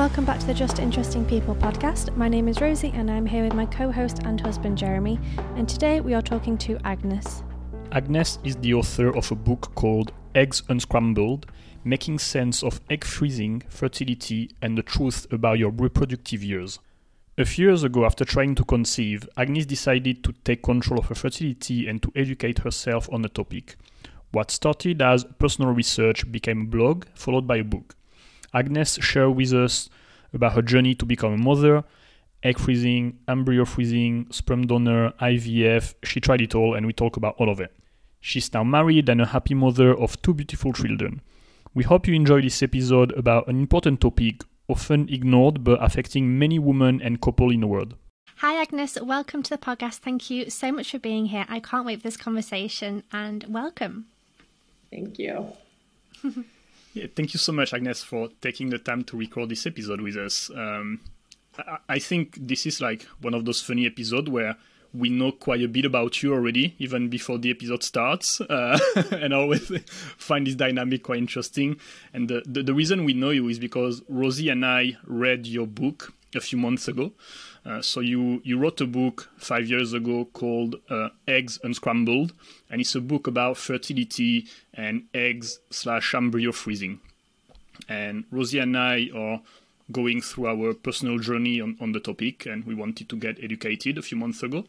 welcome back to the Just Interesting People podcast. My name is Rosie and I'm here with my co host and husband Jeremy, and today we are talking to Agnes. Agnes is the author of a book called Eggs Unscrambled Making Sense of Egg Freezing, Fertility, and the Truth About Your Reproductive Years. A few years ago, after trying to conceive, Agnes decided to take control of her fertility and to educate herself on the topic. What started as personal research became a blog, followed by a book. Agnes shared with us about her journey to become a mother, egg freezing, embryo freezing, sperm donor, IVF. She tried it all, and we talk about all of it. She's now married and a happy mother of two beautiful children. We hope you enjoy this episode about an important topic often ignored but affecting many women and couples in the world. Hi, Agnes. Welcome to the podcast. Thank you so much for being here. I can't wait for this conversation and welcome. Thank you. yeah, thank you so much, Agnes, for taking the time to record this episode with us. Um, I, I think this is like one of those funny episodes where we know quite a bit about you already, even before the episode starts. Uh, and I always find this dynamic quite interesting. And the, the, the, reason we know you is because Rosie and I read your book a few months ago. Uh, so you, you wrote a book five years ago called uh, Eggs Unscrambled, and it's a book about fertility and eggs slash embryo freezing. And Rosie and I are going through our personal journey on, on the topic, and we wanted to get educated a few months ago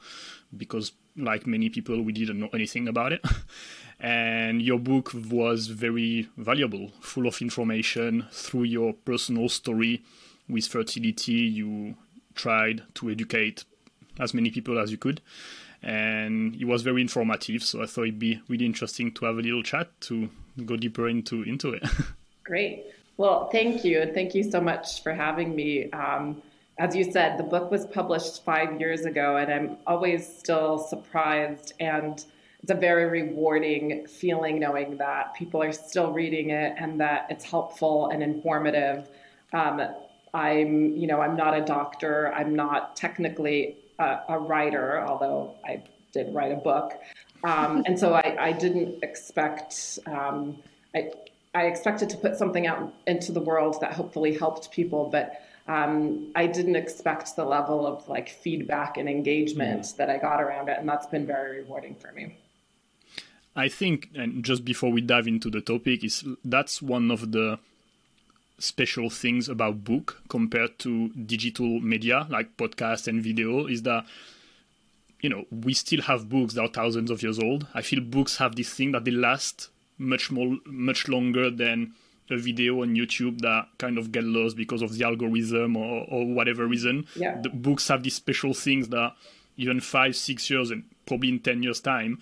because, like many people, we didn't know anything about it. and your book was very valuable, full of information through your personal story with fertility. You tried to educate as many people as you could. And it was very informative, so I thought it'd be really interesting to have a little chat to go deeper into into it. Great. Well, thank you. And thank you so much for having me. Um, as you said, the book was published five years ago, and I'm always still surprised. And it's a very rewarding feeling knowing that people are still reading it and that it's helpful and informative. Um, I'm, you know, I'm not a doctor. I'm not technically a, a writer, although I did write a book. Um, and so I, I didn't expect. Um, I, I expected to put something out into the world that hopefully helped people, but um, I didn't expect the level of like feedback and engagement mm. that I got around it, and that's been very rewarding for me. I think, and just before we dive into the topic, is that's one of the special things about book compared to digital media like podcast and video is that you know we still have books that are thousands of years old. I feel books have this thing that they last much more much longer than a video on YouTube that kind of get lost because of the algorithm or, or whatever reason. Yeah. The books have these special things that even five, six years and probably in ten years time,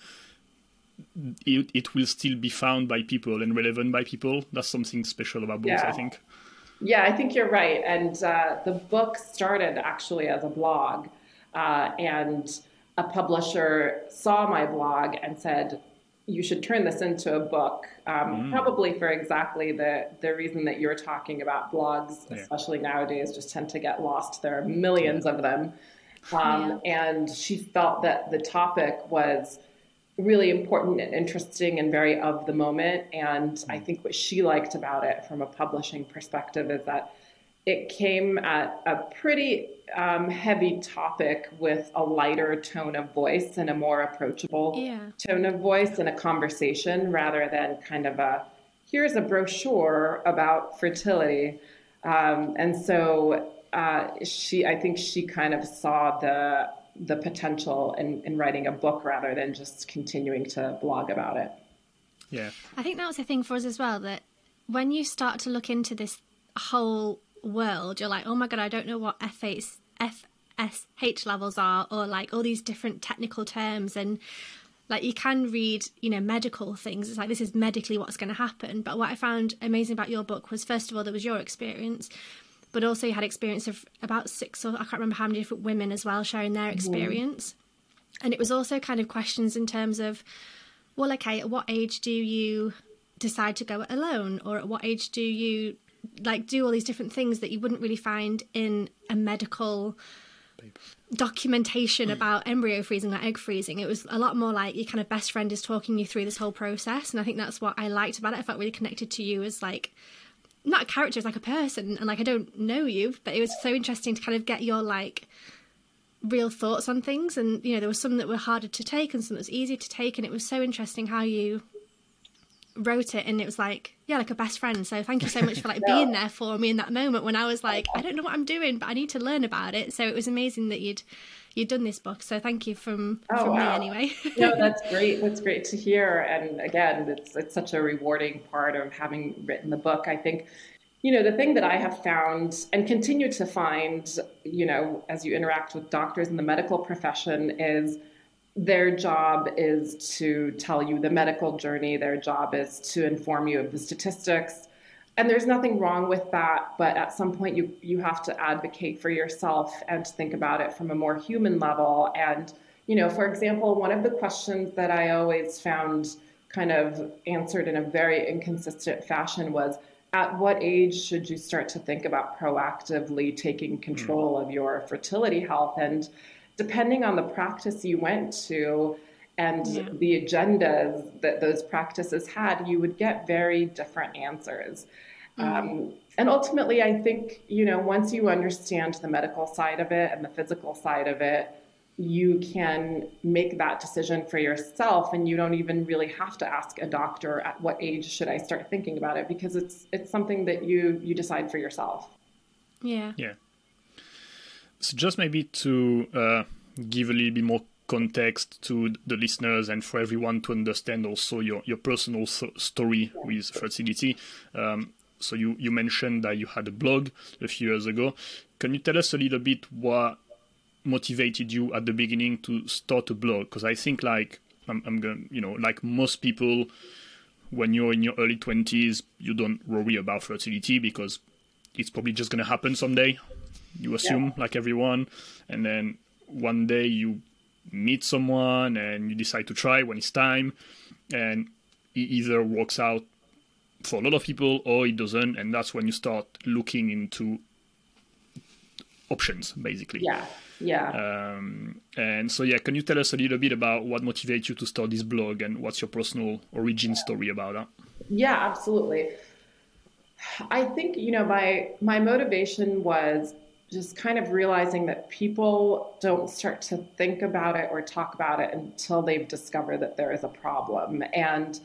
it, it will still be found by people and relevant by people. That's something special about books, yeah. I think. Yeah, I think you're right. And uh, the book started actually as a blog, uh, and a publisher saw my blog and said, you should turn this into a book, um, mm. probably for exactly the, the reason that you're talking about. Blogs, yeah. especially nowadays, just tend to get lost. There are millions yeah. of them. Um, yeah. And she felt that the topic was really important and interesting and very of the moment. And I mm. think what she liked about it from a publishing perspective is that it came at a pretty um, heavy topic with a lighter tone of voice and a more approachable yeah. tone of voice and a conversation rather than kind of a here's a brochure about fertility. Um, and so uh, she, I think she kind of saw the the potential in, in writing a book rather than just continuing to blog about it. Yeah, I think that was the thing for us as well. That when you start to look into this whole world, you're like, oh my god, I don't know what FH, FSH levels are, or like all these different technical terms, and like you can read, you know, medical things. It's like this is medically what's going to happen. But what I found amazing about your book was, first of all, there was your experience, but also you had experience of about six or I can't remember how many different women as well sharing their experience, and it was also kind of questions in terms of, well, okay, at what age do you decide to go it alone, or at what age do you like do all these different things that you wouldn't really find in a medical documentation about embryo freezing like egg freezing. It was a lot more like your kind of best friend is talking you through this whole process. And i think that's what i liked about it. I felt really connected to you as like not a character, it's like a person, and like I don't know you, but it was so interesting to kind of get your like real thoughts on things. And you know, there was some that were harder to take and some that was easier to take, and it was so interesting how you wrote it and it was like yeah like a best friend so thank you so much for like yeah. being there for me in that moment when i was like i don't know what i'm doing but i need to learn about it so it was amazing that you'd you'd done this book so thank you from oh, from wow. me anyway. No that's great. That's great to hear. And again it's it's such a rewarding part of having written the book. I think you know the thing that i have found and continue to find you know as you interact with doctors in the medical profession is their job is to tell you the medical journey. Their job is to inform you of the statistics and there's nothing wrong with that but at some point you you have to advocate for yourself and think about it from a more human level and you know for example one of the questions that i always found kind of answered in a very inconsistent fashion was at what age should you start to think about proactively taking hmm. control of your fertility health? And depending on the practice you went to and yeah. the agendas that those practices had, you would get very different answers. Mm-hmm. Um, and ultimately, I think, you know, once you understand the medical side of it and the physical side of it, you can make that decision for yourself and you don't even really have to ask a doctor at what age should I start thinking about it because it's it's something that you you decide for yourself. Yeah. Yeah. So just maybe to uh, give a little bit more context to the listeners and for everyone to understand also your, your personal so- story with fertility. Um, so you, you mentioned that you had a blog a few years ago. Can you tell us a little bit what motivated you at the beginning to start a blog? Because I think like I'm, I'm going, you know, like most people, when you're in your early twenties, you don't worry about fertility because it's probably just going to happen someday. You assume, yeah. like everyone, and then one day you meet someone and you decide to try when it's time, and it either works out for a lot of people or it doesn't, and that's when you start looking into options, basically. Yeah. Yeah. Um, and so, yeah, can you tell us a little bit about what motivates you to start this blog and what's your personal origin story about that? Yeah, absolutely. I think you know my my motivation was just kind of realizing that people don't start to think about it or talk about it until they've discovered that there is a problem. And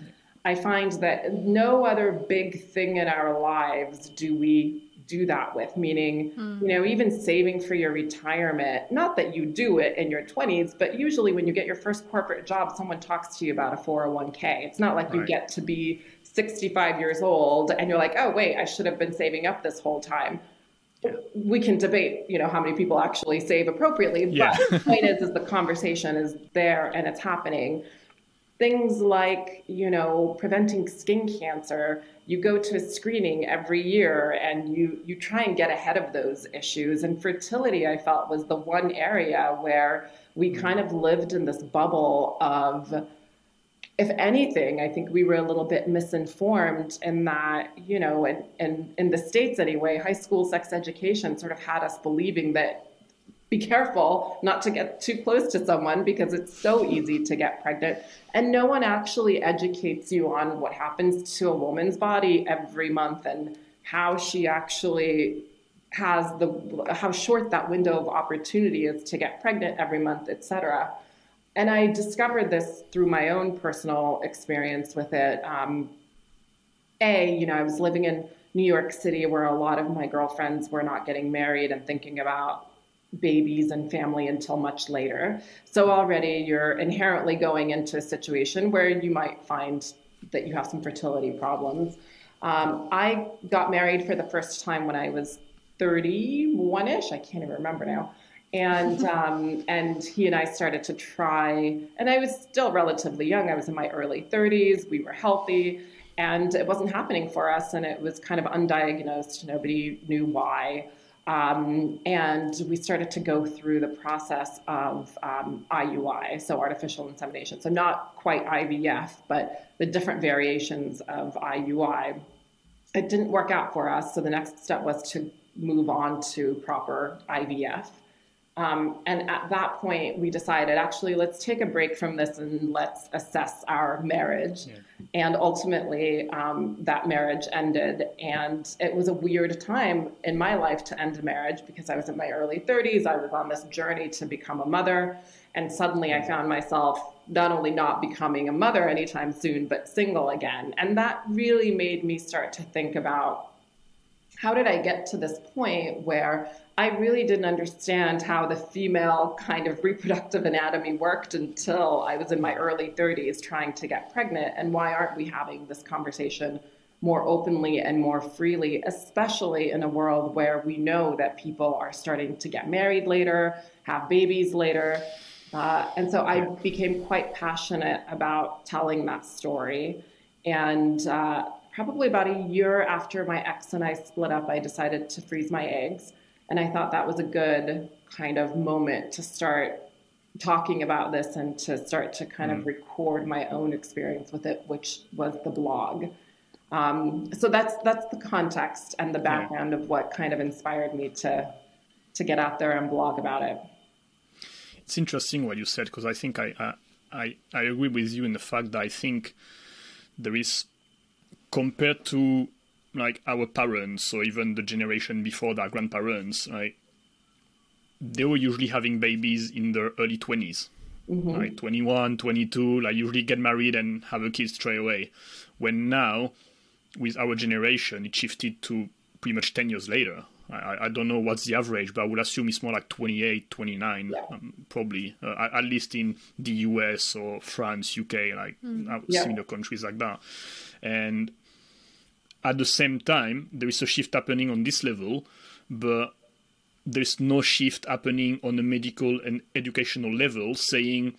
I find that no other big thing in our lives do we do that with meaning mm. you know even saving for your retirement not that you do it in your 20s but usually when you get your first corporate job someone talks to you about a 401k it's not like right. you get to be 65 years old and you're like oh wait i should have been saving up this whole time yeah. We can debate you know how many people actually save appropriately yeah. but the point is is the conversation is there and it's happening. Things like you know preventing skin cancer you go to a screening every year and you you try and get ahead of those issues. And fertility i felt was the one area where we mm-hmm. kind of lived in this bubble of if anything i think we were a little bit misinformed in that you know and in, in the states anyway high school sex education sort of had us believing that be careful not to get too close to someone because it's so easy to get pregnant. And no one actually educates you on what happens to a woman's body every month and how she actually has the how short that window of opportunity is to get pregnant every month, etc. And I discovered this through my own personal experience with it. Um, a, you know, I was living in New York City where a lot of my girlfriends were not getting married and thinking about babies and family until much later. So already you're inherently going into a situation where you might find that you have some fertility problems. Um, I got married for the first time when I was 31 ish. I can't even remember now. And um, and he and I started to try, and I was still relatively young. I was in my early 30s. We were healthy, and it wasn't happening for us. And it was kind of undiagnosed. Nobody knew why. Um, and we started to go through the process of um, IUI, so artificial insemination. So, not quite IVF, but the different variations of IUI. It didn't work out for us, so the next step was to move on to proper IVF. Um, and at that point, we decided actually, let's take a break from this and let's assess our marriage. Yeah. And ultimately, um, that marriage ended. And it was a weird time in my life to end a marriage because I was in my early 30s. I was on this journey to become a mother. And suddenly I found myself not only not becoming a mother anytime soon, but single again. And that really made me start to think about how did I get to this point where I really didn't understand how the female kind of reproductive anatomy worked until I was in my early 30s trying to get pregnant. And why aren't we having this conversation more openly and more freely, especially in a world where we know that people are starting to get married later, have babies later? Uh, and so I became quite passionate about telling that story. And uh, probably about a year after my ex and I split up, I decided to freeze my eggs. And I thought that was a good kind of moment to start talking about this and to start to kind mm. of record my own experience with it, which was the blog. Um, so that's that's the context and the background yeah. of what kind of inspired me to to get out there and blog about it. It's interesting what you said because I think I, I I agree with you in the fact that I think there is compared to like our parents or even the generation before their grandparents, right? They were usually having babies in their early 20s, mm-hmm. like 21, 22, like usually get married and have a kid straight away. When now, with our generation, it shifted to pretty much 10 years later. I, I don't know what's the average, but I would assume it's more like 28, 29, yeah. um, probably, uh, at least in the US or France, UK, like mm. yeah. similar countries like that. And at the same time, there is a shift happening on this level, but there's no shift happening on a medical and educational level saying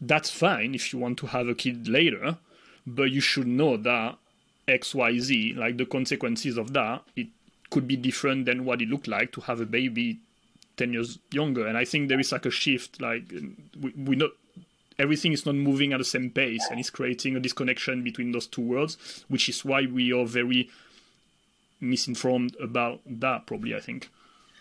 that's fine if you want to have a kid later, but you should know that XYZ, like the consequences of that, it could be different than what it looked like to have a baby 10 years younger. And I think there is like a shift, like we, we know everything is not moving at the same pace and it's creating a disconnection between those two worlds, which is why we are very misinformed about that, probably, I think.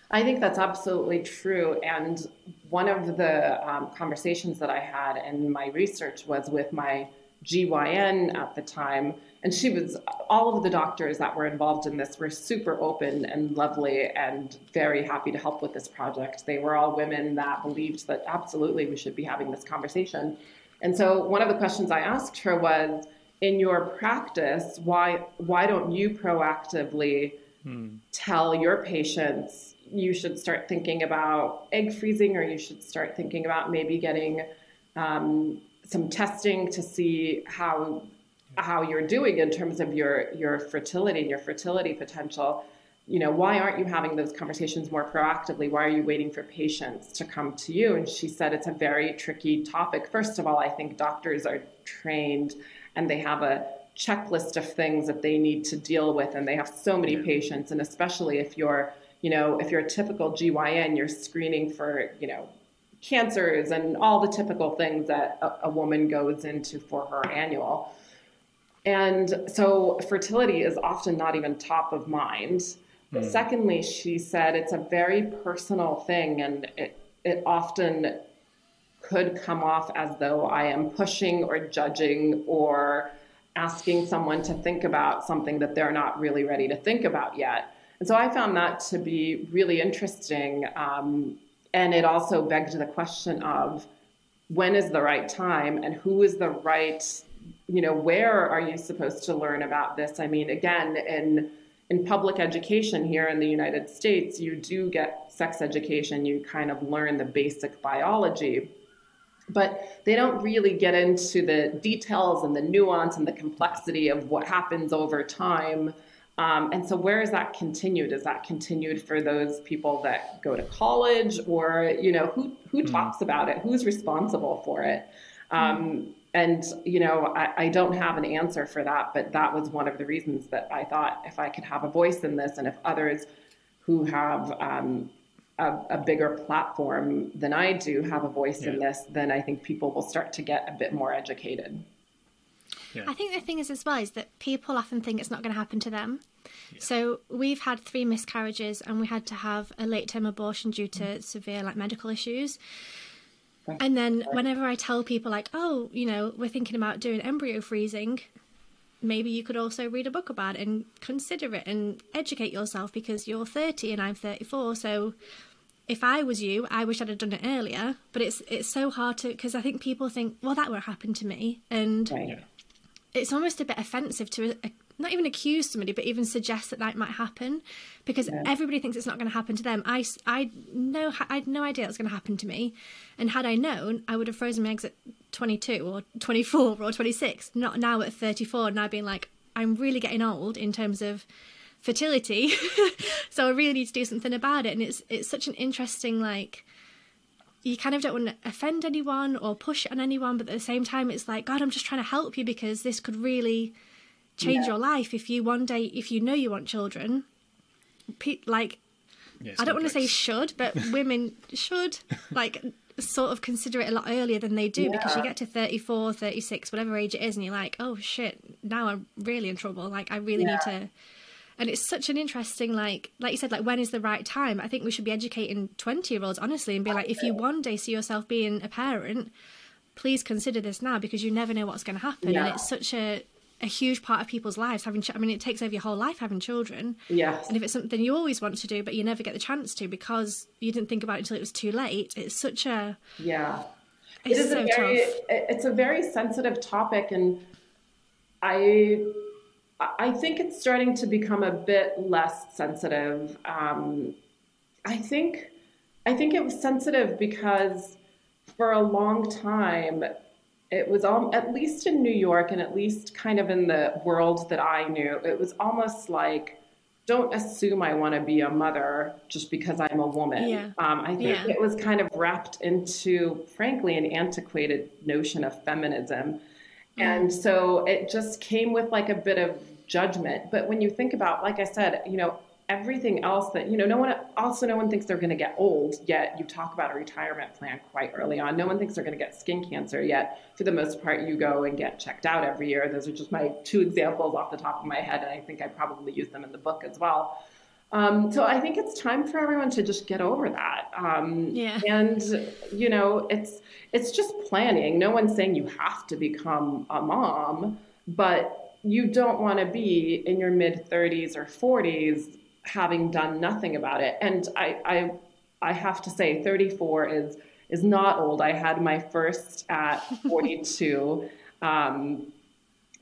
I think that's absolutely true. And one of the um, conversations that I had in my research was with my GYN at the time. And she was, all of the doctors that were involved in this were super open and lovely and very happy to help with this project. They were all women that believed that absolutely we should be having this conversation. And so one of the questions I asked her was, in your practice, why why don't you proactively hmm. tell your patients you should start thinking about egg freezing, or you should start thinking about maybe getting um, some testing to see how how you're doing in terms of your your fertility and your fertility potential. You know why aren't you having those conversations more proactively? Why are you waiting for patients to come to you? And she said it's a very tricky topic. First of all i think doctors are trained and they have a checklist of things that they need to deal with and they have so many patients. And especially if you're you know if you're a typical gyn you're screening for you know cancers and all the typical things that a, a woman goes into for her annual. And so fertility is often not even top of mind. Mm. secondly, she said it's a very personal thing and it, it often could come off as though I am pushing or judging or asking someone to think about something that they're not really ready to think about yet. And so I found that to be really interesting. Um, and it also begged the question of when is the right time and who is the right you know where are you supposed to learn about this i mean again in in public education here in the united states you do get sex education you kind of learn the basic biology but they don't really get into the details and the nuance and the complexity of what happens over time um, and so, where is that continued? Is that continued for those people that go to college, or you know, who who mm talks about it? Who's responsible for it? Um, and you know, I, I, don't have an answer for that, but that was one of the reasons that I thought if I could have a voice in this, and if others who have um, a, a, bigger platform than I do have a voice yeah. in this, then I think people will start to get a bit more educated. Yeah. I think the thing is as well is that people often think it's not going to happen to them. So we've had three miscarriages and we had to have a late term abortion due to severe like medical issues. And then whenever I tell people like, oh, you know, we're thinking about doing embryo freezing, maybe you could also read a book about it and consider it and educate yourself because you're 30 and I'm 34. So if I was you, I wish I'd have done it earlier. But it's it's so hard to because I think people think, well, that won't happen to me, and Right. It's almost a bit offensive to uh, not even accuse somebody, but even suggest that that might happen because everybody thinks it's not going to happen to them. I, I know I had no idea it was going to happen to me, and had I known, I would have frozen my eggs at 22 or 24 or 26, not now at 34. Now being like, I'm really getting old in terms of fertility, so I really need to do something about it. And it's it's such an interesting like you kind of don't want to offend anyone or push it on anyone, but at the same time, it's like, God, I'm just trying to help you because this could really change Yeah. your life if you one day, if you know you want children. Pe- like, Yes, I don't want to say should, but women should like sort of consider it a lot earlier than they do because you get to 34, 36, whatever age it is, and you're like, oh shit, now I'm really in trouble. Like, I really need to. And it's such an interesting, like, like you said, like when is the right time? I think we should be educating twenty-year-olds honestly and be like, if you one day see yourself being a parent, please consider this now because you never know what's going to happen, and it's such a a huge part of people's lives having. Ch- I mean, it takes over your whole life having children. Yes. And if it's something you always want to do, but you never get the chance to because you didn't think about it until it was too late, it's such a. Yeah. It's it is so a very, tough. it's a very sensitive topic and i i think it's starting to become a bit less sensitive um, i think i think it was sensitive because for a long time it was all, at least in new york and at least kind of in the world that i knew it was almost like don't assume I want to be a mother just because I'm a woman. Yeah. Um, I think Yeah. it was kind of wrapped into, frankly, an antiquated notion of feminism. And so it just came with like a bit of judgment. But when you think about, like I said, you know, everything else that, you know, no one, also no one thinks they're going to get old, yet you talk about a retirement plan quite early on. No one thinks they're going to get skin cancer, yet for the most part, you go and get checked out every year. Those are just my two examples off the top of my head. And I think I probably use them in the book as well. Um, so I think it's time for everyone to just get over that. Um, Yeah. And you know, it's it's just planning. No one's saying you have to become a mom, but you don't want to be in your mid 30s or 40s having done nothing about it. And I I I have to say, 34 is is not old. I had my first at 42. Um,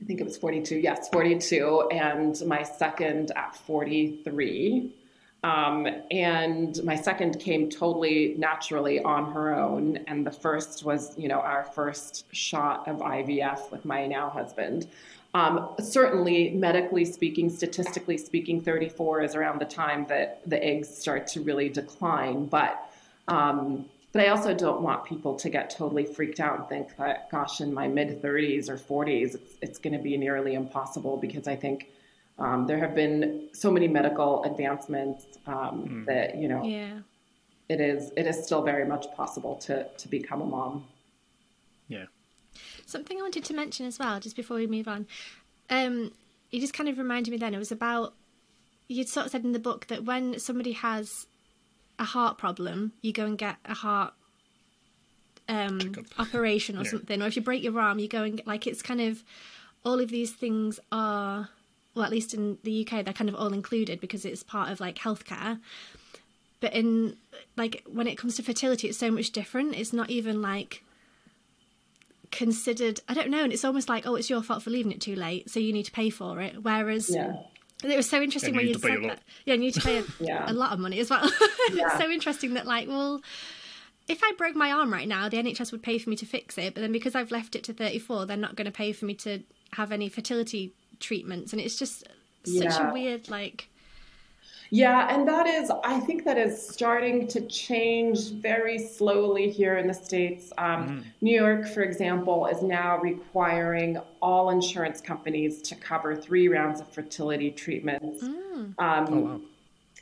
I think it was 42. Yes, 42, and my second at 43. Um, and my second came totally naturally on her own, and the first was, you know, our first shot of IVF with my now husband. Um, certainly, medically speaking, statistically speaking, 34 is around the time that the eggs start to really decline. But um, but I also don't want people to get totally freaked out and think that, gosh, in my mid 30s or 40s, it's, it's going to be nearly impossible because I think um, there have been so many medical advancements um, that you know Yeah. it is it is still very much possible to to become a mom. Yeah. Something I wanted to mention as well, just before we move on. Um, you just kind of reminded me then, it was about, you'd sort of said in the book that when somebody has a heart problem, you go and get a heart um, operation or Yeah. something. Or if you break your arm, you go and get, like, it's kind of, all of these things are, well, at least in the UK, they're kind of all included because it's part of like healthcare. But in, like, when it comes to fertility, it's so much different. It's not even like, considered i don't know and it's almost like oh it's your fault for leaving it too late so you need to pay for it whereas Yeah. it was so interesting And when you you pay said a lot. that yeah you need to pay a, Yeah. a lot of money as well Yeah. it's so interesting that like well if i broke my arm right now the nhs would pay for me to fix it but then because i've left it to 34 they're not going to pay for me to have any fertility treatments and it's just such Yeah. a weird like Yeah, and that is, I think that is starting to change very slowly here in the States. Um, New York, for example, is now requiring all insurance companies to cover three rounds of fertility treatments. Um, Oh wow.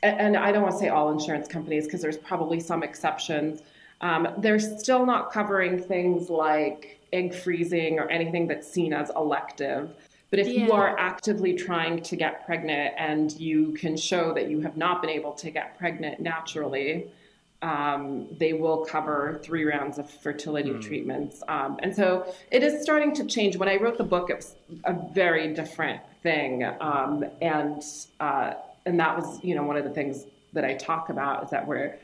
and I don't want to say all insurance companies because there's probably some exceptions. Um, they're still not covering things like egg freezing or anything that's seen as elective. But if yeah. you are actively trying to get pregnant and you can show that you have not been able to get pregnant naturally, um, they will cover three rounds of fertility mm. treatments. Um, and so it is starting to change. When I wrote the book, it was a very different thing. Um, and, uh, and that was, you know, one of the things that I talk about is that we're,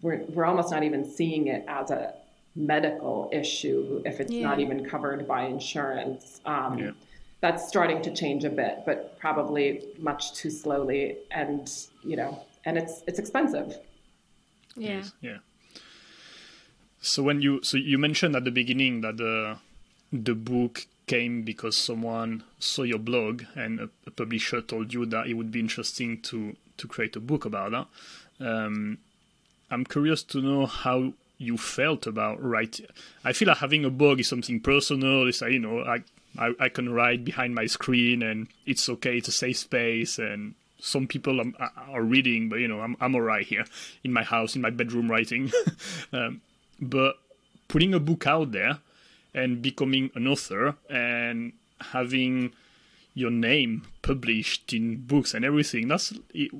we're, we're almost not even seeing it as a medical issue if it's yeah. not even covered by insurance. Um, yeah. That's starting to change a bit, but probably much too slowly. And, you know, and it's, it's expensive. Yeah. Yeah. So when you so you mentioned at the beginning that the the book came because someone saw your blog and a, a publisher told you that it would be interesting to to create a book about that. Um, I'm curious to know how you felt about writing. I feel like having a blog is something personal. It's like, you know, I, I, I can write behind my screen and it's okay. It's a safe space and some people are, are reading, but you know, I'm I'm alright here in my house, in my bedroom, writing. um, but putting a book out there and becoming an author and having your name published in books and everything that's it,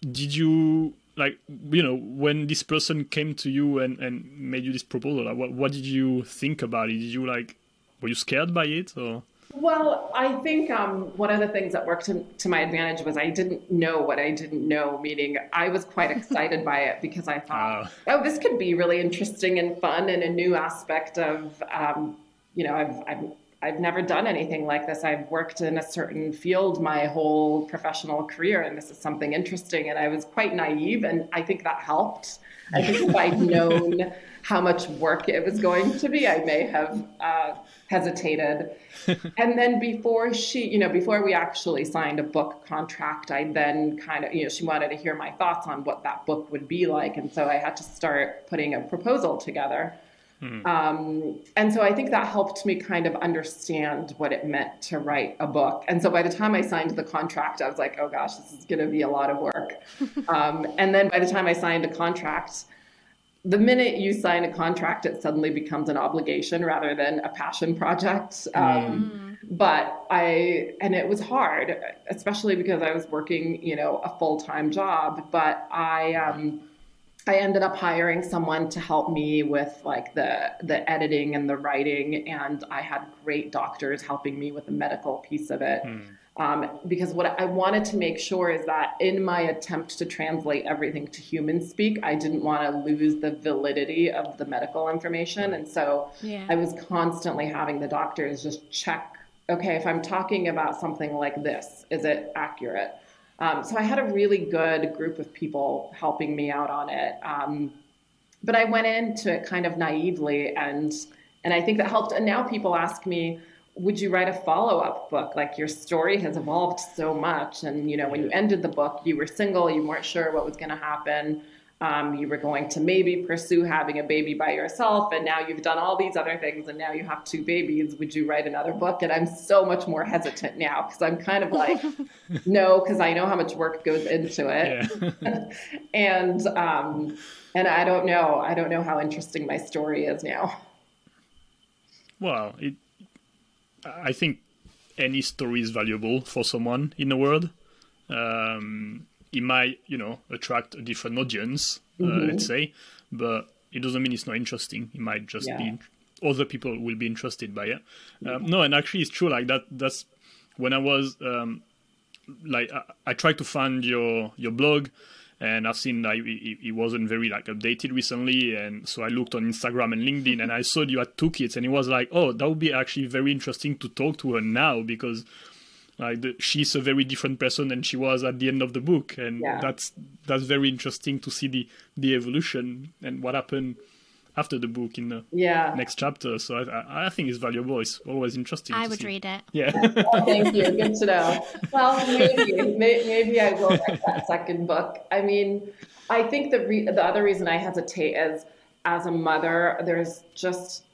did you like you know when this person came to you and and made you this proposal like, what what did you think about it did you like were you scared by it or well, I think um, one of the things that worked to, to, my advantage was I didn't know what I didn't know, meaning I was quite excited by it because I thought, oh. oh. this could be really interesting and fun and a new aspect of, um, you know, I've, I've, I've never done anything like this. I've worked in a certain field my whole professional career, and this is something interesting. And I was quite naive, and I think that helped. I think if I'd known how much work it was going to be, I may have uh, hesitated. and then before she, you know, before we actually signed a book contract, I then kind of, you know, she wanted to hear my thoughts on what that book would be like. And so I had to start putting a proposal together. Hmm. Um, and so I think that helped me kind of understand what it meant to write a book. And so by the time I signed the contract, I was like, oh gosh, this is going to be a lot of work. um, and then by the time I signed a contract, the minute you sign a contract, it suddenly becomes an obligation rather than a passion project. Um, mm. But I, and it was hard, especially because I was working, you know, a full time job. But I, um, I ended up hiring someone to help me with like the the editing and the writing, and I had great doctors helping me with the medical piece of it. Mm. Um, because what I wanted to make sure is that in my attempt to translate everything to human speak, I didn't want to lose the validity of the medical information. And so yeah. I was constantly having the doctors just check okay, if I'm talking about something like this, is it accurate? Um, so I had a really good group of people helping me out on it. Um, but I went into it kind of naively and and I think that helped. And now people ask me, would you write a follow-up book? Like your story has evolved so much and you know when you ended the book you were single you weren't sure what was going to happen. Um, you were going to maybe pursue having a baby by yourself and now you've done all these other things and now you have two babies. Would you write another book? And i'm so much more hesitant now because i'm kind of like no because i know how much work goes into it. Yeah. and um, and i don't know. I don't know how interesting my story is now. Well it I think any story is valuable for someone in the world. Um, it might, you know, attract a different audience, uh, mm-hmm. let's say, but it doesn't mean it's not interesting. It might just yeah. be other people will be interested by it. Um, no, and actually, it's true. Like that. That's when I was um, like I, I tried to find your your blog and I've seen that it, wasn't very like updated recently, and so I looked on Instagram and LinkedIn, and I saw you had two kids, and it was like, oh, that would be actually very interesting to talk to her now because like the, she's a very different person than she was at the end of the book, and yeah. that's that's very interesting to see the the evolution and what happened after the book in the yeah. next chapter. So I, I think it's valuable. It's always interesting. I would see. read it. Yeah. oh, thank you. Good to know. Well, maybe, maybe I will write that second book. I mean, I think the re- the other reason I hesitate is as a mother, there's just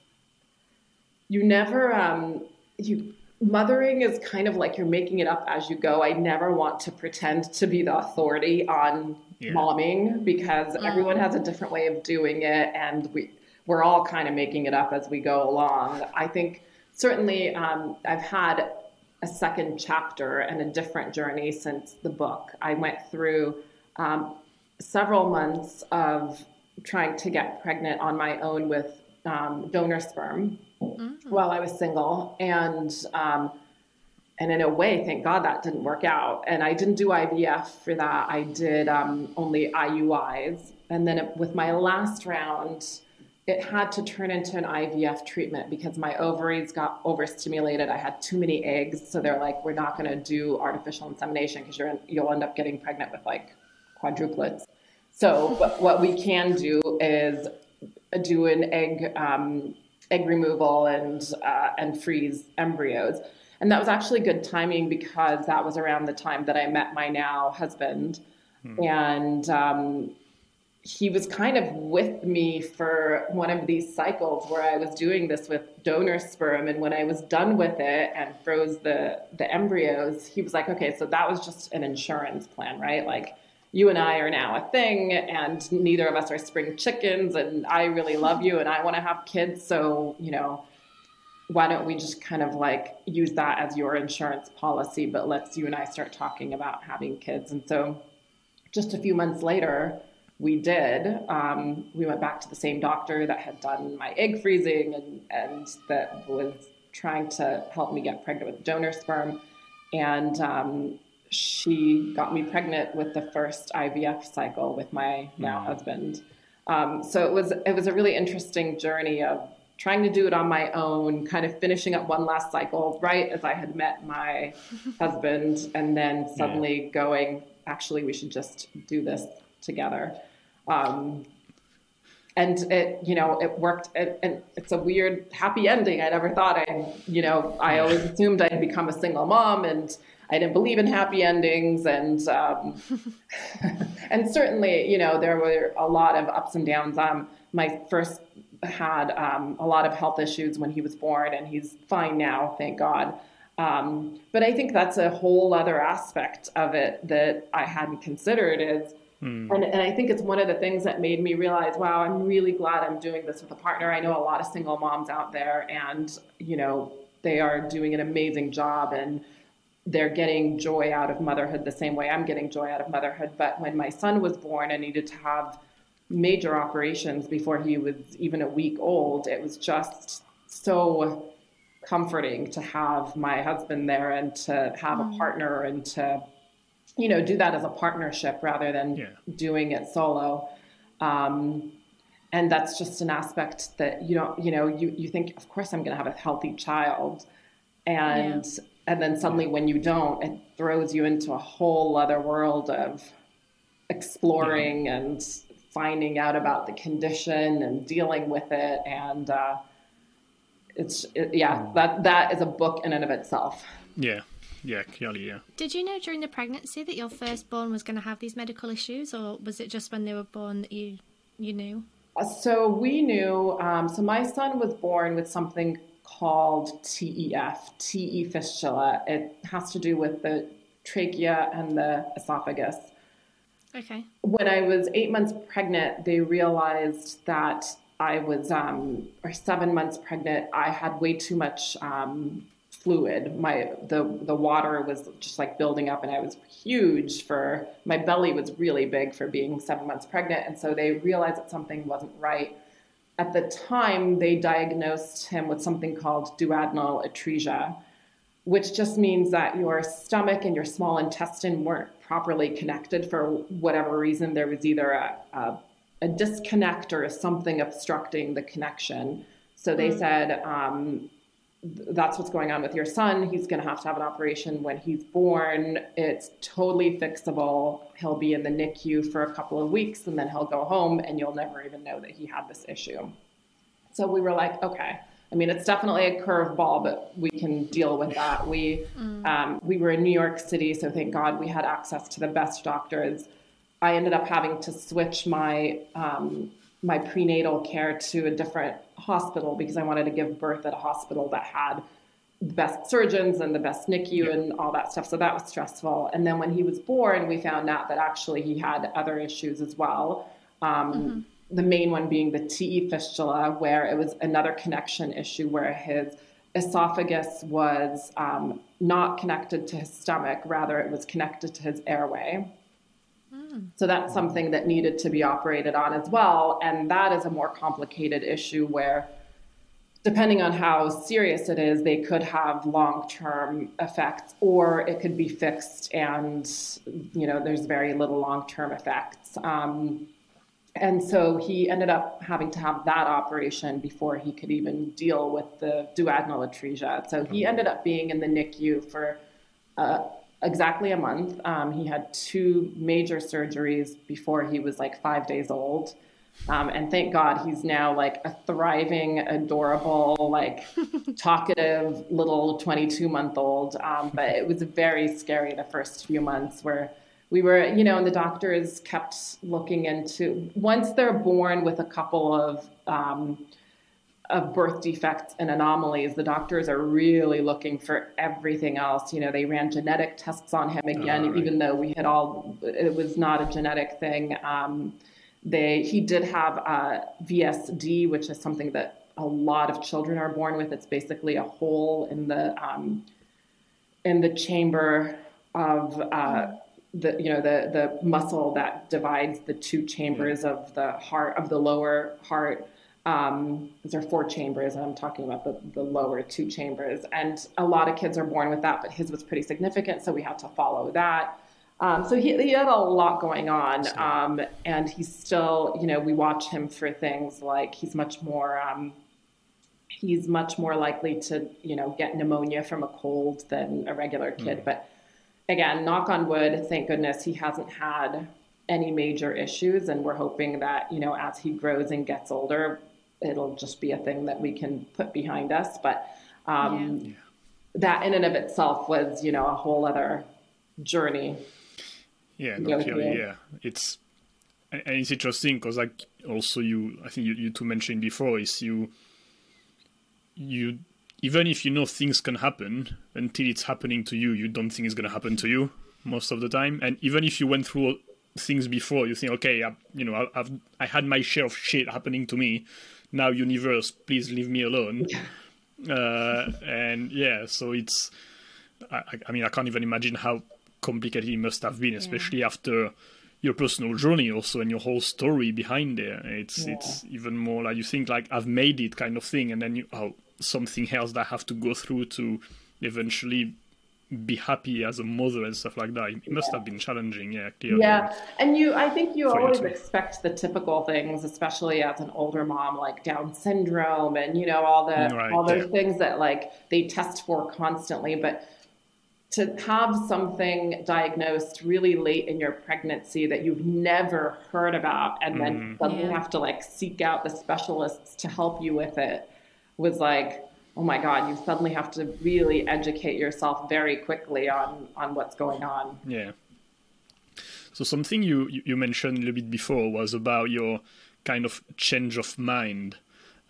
you never um, you mothering is kind of like you're making it up as you go. I never want to pretend to be the authority on yeah. momming because mm. everyone has a different way of doing it, and we we're all kind of making it up as we go along. I think certainly um, I've had a second chapter and a different journey since the book. I went through um, several months of trying to get pregnant on my own with um, donor sperm mm-hmm. while I was single, and um, and in a way, thank God that didn't work out. And I didn't do IVF for that. I did um, only IUIs, and then it, with my last round, it had to turn into an IVF treatment because my ovaries got overstimulated. I had too many eggs, so they're like, "We're not going to do artificial insemination because you'll end up getting pregnant with like quadruplets." So what we can do is do an egg um, egg removal and uh, and freeze embryos. And that was actually good timing because that was around the time that I met my now husband, hmm. and um, he was kind of with me for one of these cycles where I was doing this with donor sperm. And when I was done with it and froze the, the embryos, he was like, okay, so that was just an insurance plan, right? Like, you and I are now a thing, and neither of us are spring chickens, and I really love you, and I want to have kids. So, you know, why don't we just kind of like use that as your insurance policy, but let's you and I start talking about having kids. And so, just a few months later, we did. Um, we went back to the same doctor that had done my egg freezing and, and that was trying to help me get pregnant with donor sperm. And um, she got me pregnant with the first IVF cycle with my now mm-hmm. husband. Um, so it was it was a really interesting journey of trying to do it on my own, kind of finishing up one last cycle right as I had met my husband, and then suddenly yeah. going, actually, we should just do this together. Um, and it, you know, it worked. It, and it's a weird, happy ending. I never thought I, you know, I always assumed I'd become a single mom, and I didn't believe in happy endings. And um, and certainly, you know, there were a lot of ups and downs. Um, my first had um, a lot of health issues when he was born, and he's fine now, thank God. Um, but I think that's a whole other aspect of it that I hadn't considered is Mm. And, and I think it's one of the things that made me realize, wow, I'm really glad I'm doing this with a partner. I know a lot of single moms out there, and you know they are doing an amazing job, and they're getting joy out of motherhood the same way I'm getting joy out of motherhood. But when my son was born I needed to have major operations before he was even a week old, it was just so comforting to have my husband there and to have mm. a partner and to you know, do that as a partnership rather than yeah. doing it solo. Um, and that's just an aspect that you don't, you know, you, you think, of course, I'm going to have a healthy child. And, yeah. and then suddenly when you don't, it throws you into a whole other world of exploring yeah. and finding out about the condition and dealing with it. And, uh, it's, it, yeah, mm. that, that is a book in and of itself. Yeah yeah, clearly, yeah. Did you know during the pregnancy that your firstborn was going to have these medical issues, or was it just when they were born that you you knew? Uh, so we knew. Um, so my son was born with something called TEF, TE fistula. It has to do with the trachea and the esophagus. Okay. When I was eight months pregnant, they realized that I was, um, or seven months pregnant, I had way too much um, fluid. My the the water was just like building up, and I was huge for my belly was really big for being seven months pregnant, and so they realized that something wasn't right. At the time, they diagnosed him with something called duodenal atresia, which just means that your stomach and your small intestine weren't properly connected for whatever reason. There was either a, a, a disconnect or something obstructing the connection. So they mm. said, um, that's what's going on with your son. He's going to have to have an operation when he's born. It's totally fixable. He'll be in the NICU for a couple of weeks and then he'll go home and you'll never even know that he had this issue. So we were like, okay. I mean, it's definitely a curveball, but we can deal with that. We mm. um, we were in New York City, so thank God we had access to the best doctors. I ended up having to switch my um, my prenatal care to a different hospital because I wanted to give birth at a hospital that had the best surgeons and the best NICU yeah. and all that stuff. So that was stressful. And then when he was born, we found out that actually he had other issues as well. Um, mm-hmm. The main one being the TE fistula, where it was another connection issue where his esophagus was um, not connected to his stomach, rather, it was connected to his airway. Mm. So that's something that needed to be operated on as well. And that is a more complicated issue where depending on how serious it is, they could have long-term effects, or it could be fixed, and you know there's very little long-term effects. Um, and so he ended up having to have that operation before he could even deal with the duodenal atresia. So he ended up being in the NICU for uh, exactly a month. Um, he had two major surgeries before he was like five days old. Um, and thank God he's now like a thriving, adorable, like talkative little 22 month old. Um, but it was very scary the first few months where we were, you know, and the doctors kept looking into once they're born with a couple of, um, of birth defects and anomalies, the doctors are really looking for everything else. You know, they ran genetic tests on him again, oh, right. even though we had all, it was not a genetic thing. Um, they he did have uh, VSD, which is something that a lot of children are born with. It's basically a hole in the um, in the chamber of uh, the you know the the muscle that divides the two chambers of the heart of the lower heart. Um, there are four chambers, and I'm talking about the, the lower two chambers. And a lot of kids are born with that, but his was pretty significant, so we had to follow that. Um, so he, he had a lot going on, um, and he's still, you know, we watch him for things like he's much more, um, he's much more likely to, you know, get pneumonia from a cold than a regular kid. Mm. But again, knock on wood, thank goodness he hasn't had any major issues, and we're hoping that, you know, as he grows and gets older, it'll just be a thing that we can put behind us. But um, yeah. that in and of itself was, you know, a whole other journey yeah, no, clearly, yeah. It's and it's interesting because like also you, I think you, you two mentioned before is you you even if you know things can happen until it's happening to you, you don't think it's gonna happen to you most of the time. And even if you went through things before, you think, okay, I, you know, I've I had my share of shit happening to me. Now, universe, please leave me alone. uh, and yeah, so it's. I, I mean, I can't even imagine how complicated it must have been, especially yeah. after your personal journey also and your whole story behind there. It's yeah. it's even more like you think like I've made it kind of thing, and then you oh something else that I have to go through to eventually be happy as a mother and stuff like that. It must have been challenging, yeah, clearly. Yeah, and you, I think you always you expect the typical things, especially as an older mom, like Down syndrome and you know all the right, all those yeah. things that like they test for constantly, but to have something diagnosed really late in your pregnancy that you've never heard about and then mm. suddenly yeah. have to like seek out the specialists to help you with it was like oh my god you suddenly have to really educate yourself very quickly on on what's going on yeah so something you you mentioned a little bit before was about your kind of change of mind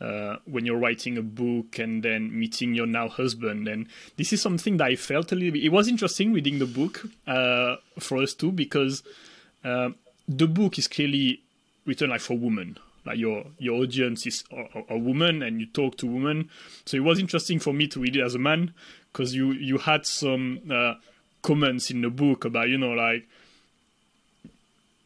uh, when you're writing a book and then meeting your now husband. And this is something that I felt a little bit. It was interesting reading the book uh, for us too because uh, the book is clearly written like for women. Like your your audience is a, a, woman and you talk to women. So it was interesting for me to read it as a man because you you had some uh, comments in the book about you know like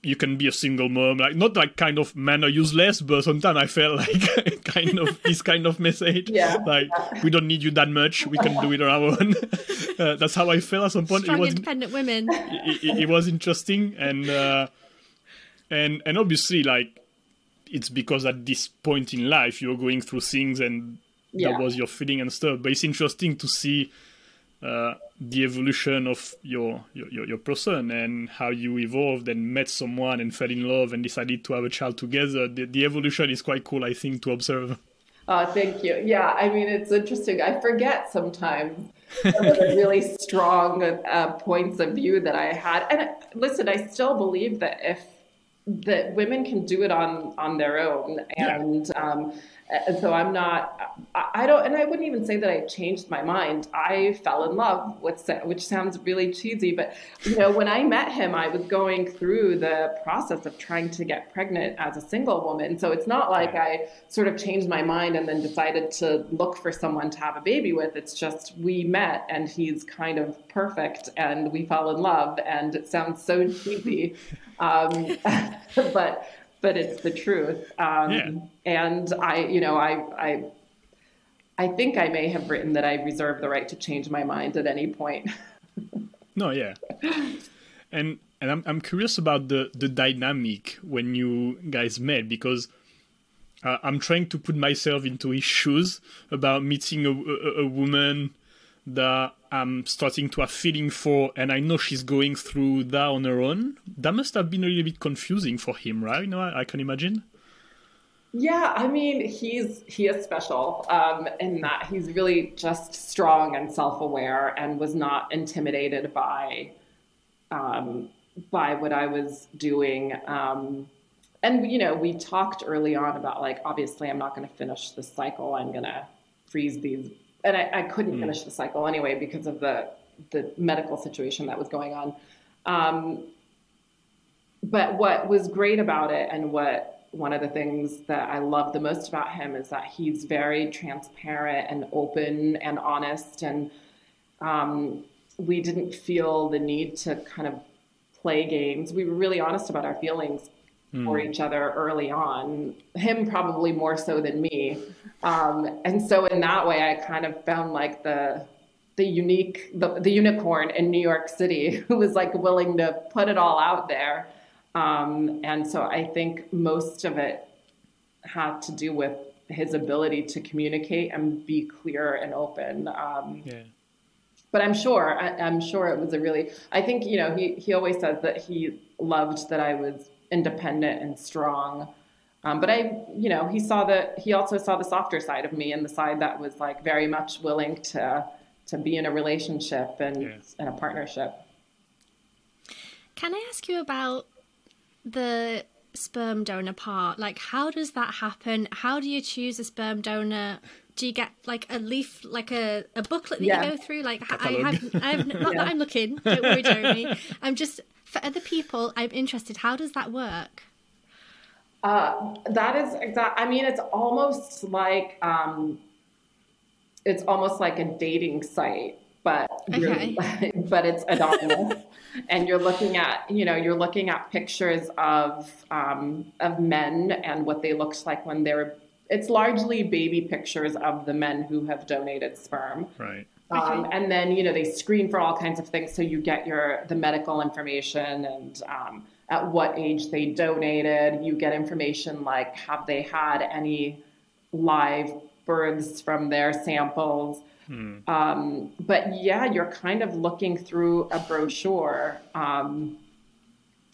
you can be a single mom like not like kind of men are useless but sometimes i felt like kind of this kind of message yeah like yeah. we don't need you that much we can do it on our own uh, that's how i felt at some point Strong, it was independent women it, it, it was interesting and uh, and and obviously like it's because at this point in life you're going through things and yeah. that was your feeling and stuff but it's interesting to see uh, the evolution of your, your your person and how you evolved and met someone and fell in love and decided to have a child together. The, the evolution is quite cool, I think, to observe. Oh, thank you. Yeah, I mean, it's interesting. I forget sometimes some of the really strong uh, points of view that I had. And listen, I still believe that if that women can do it on on their own and yeah. um, and so i'm not I, don't and i wouldn't even say that i changed my mind. I fell in love with which sounds really cheesy but you know when i met him i was going through the process of trying to get pregnant as a single woman. So it's not like i sort of changed my mind and then decided to look for someone to have a baby with. It's just we met and he's kind of perfect and we fell in love. And it sounds so cheesy um, but but it's the truth. Um, yeah. And I, you know, I, I, I think I may have written that I reserve the right to change my mind at any point. no, yeah, and and I'm I'm curious about the the dynamic when you guys met because. Uh, I'm trying to put myself into his shoes about meeting a, a, a woman that I'm starting to have feeling for, and I know she's going through that on her own. That must have been a little bit confusing for him, right? You know, I, I can imagine. Yeah, I mean, he's he is special um, in that he's really just strong and self-aware, and was not intimidated by um, by what I was doing. Um, and you know, we talked early on about like, obviously, I'm not going to finish the cycle. I'm going to freeze these and I, I couldn't mm. finish the cycle anyway because of the the medical situation that was going on. Um, but what was great about it, and what one of the things that I love the most about him is that he's very transparent and open and honest, and um, we didn't feel the need to kind of play games. We were really honest about our feelings mm. for each other early on. Him probably more so than me. Um, and so in that way, I kind of found like the the unique the, the unicorn in New York City who was like willing to put it all out there. Um, and so I think most of it had to do with his ability to communicate and be clear and open. Um, yeah. But I'm sure, I, am sure it was a really. I think you know he he always says that he loved that I was independent and strong. Um, but I, you know, he saw the he also saw the softer side of me and the side that was like very much willing to to be in a relationship and yeah. in a partnership. Can I ask you about the sperm donor part? Like, how does that happen? How do you choose a sperm donor? Do you get like a leaf, like a, a booklet that yeah. you go through? Like, I have, I have, not yeah. that I'm looking. Don't worry, Jeremy. I'm just for other people, I'm interested. How does that work? Uh, that is exact. I mean, it's almost like um, it's almost like a dating site, but okay. but it's anonymous, and you're looking at you know you're looking at pictures of um, of men and what they looked like when they were. It's largely baby pictures of the men who have donated sperm. Right. Um, and then you know they screen for all kinds of things, so you get your the medical information and um, at what age they donated. You get information like have they had any live births from their samples. Hmm. Um, but yeah, you're kind of looking through a brochure. Um,